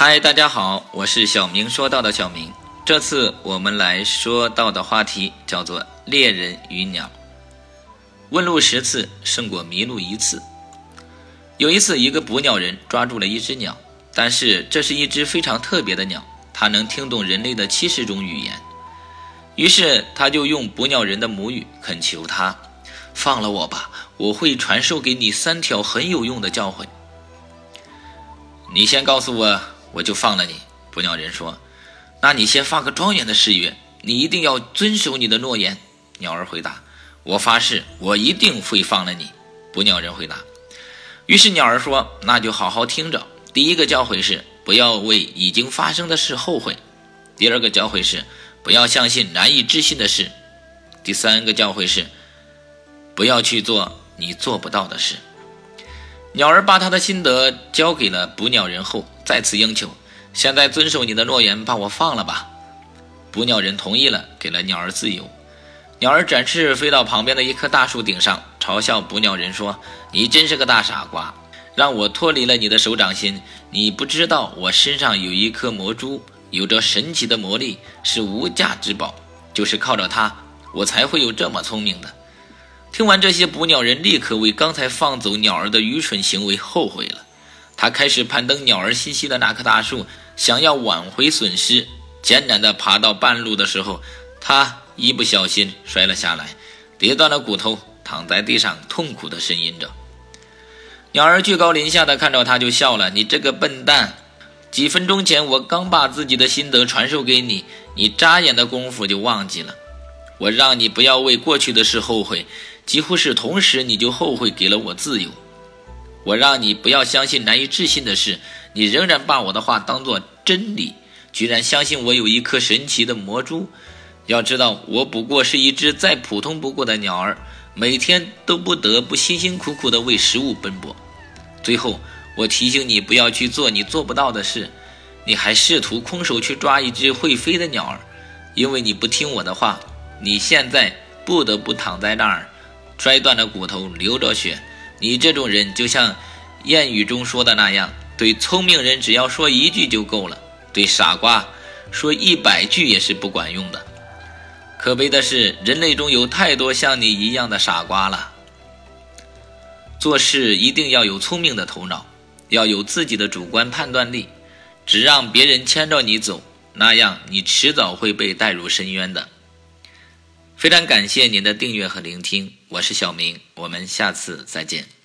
嗨，大家好，我是小明说到的小明。这次我们来说到的话题叫做猎人与鸟。问路十次胜过迷路一次。有一次，一个捕鸟人抓住了一只鸟，但是这是一只非常特别的鸟，它能听懂人类的七十种语言。于是他就用捕鸟人的母语恳求他：“放了我吧，我会传授给你三条很有用的教诲。”你先告诉我。我就放了你，捕鸟人说：“那你先发个庄严的誓约，你一定要遵守你的诺言。”鸟儿回答：“我发誓，我一定会放了你。”捕鸟人回答。于是鸟儿说：“那就好好听着。第一个教诲是不要为已经发生的事后悔；第二个教诲是不要相信难以置信的事；第三个教诲是不要去做你做不到的事。”鸟儿把他的心得交给了捕鸟人后，再次央求：“现在遵守你的诺言，把我放了吧。”捕鸟人同意了，给了鸟儿自由。鸟儿展翅飞到旁边的一棵大树顶上，嘲笑捕鸟人说：“你真是个大傻瓜，让我脱离了你的手掌心。你不知道我身上有一颗魔珠，有着神奇的魔力，是无价之宝。就是靠着它，我才会有这么聪明的。”听完这些，捕鸟人立刻为刚才放走鸟儿的愚蠢行为后悔了。他开始攀登鸟儿栖息的那棵大树，想要挽回损失。艰难地爬到半路的时候，他一不小心摔了下来，跌断了骨头，躺在地上痛苦地呻吟着。鸟儿居高临下的看着他，就笑了：“你这个笨蛋！几分钟前我刚把自己的心得传授给你，你眨眼的功夫就忘记了。我让你不要为过去的事后悔。”几乎是同时，你就后悔给了我自由。我让你不要相信难以置信的事，你仍然把我的话当作真理，居然相信我有一颗神奇的魔珠。要知道，我不过是一只再普通不过的鸟儿，每天都不得不辛辛苦苦地为食物奔波。最后，我提醒你不要去做你做不到的事，你还试图空手去抓一只会飞的鸟儿，因为你不听我的话，你现在不得不躺在那儿。摔断了骨头，流着血。你这种人就像谚语中说的那样，对聪明人只要说一句就够了，对傻瓜说一百句也是不管用的。可悲的是，人类中有太多像你一样的傻瓜了。做事一定要有聪明的头脑，要有自己的主观判断力。只让别人牵着你走，那样你迟早会被带入深渊的。非常感谢您的订阅和聆听，我是小明，我们下次再见。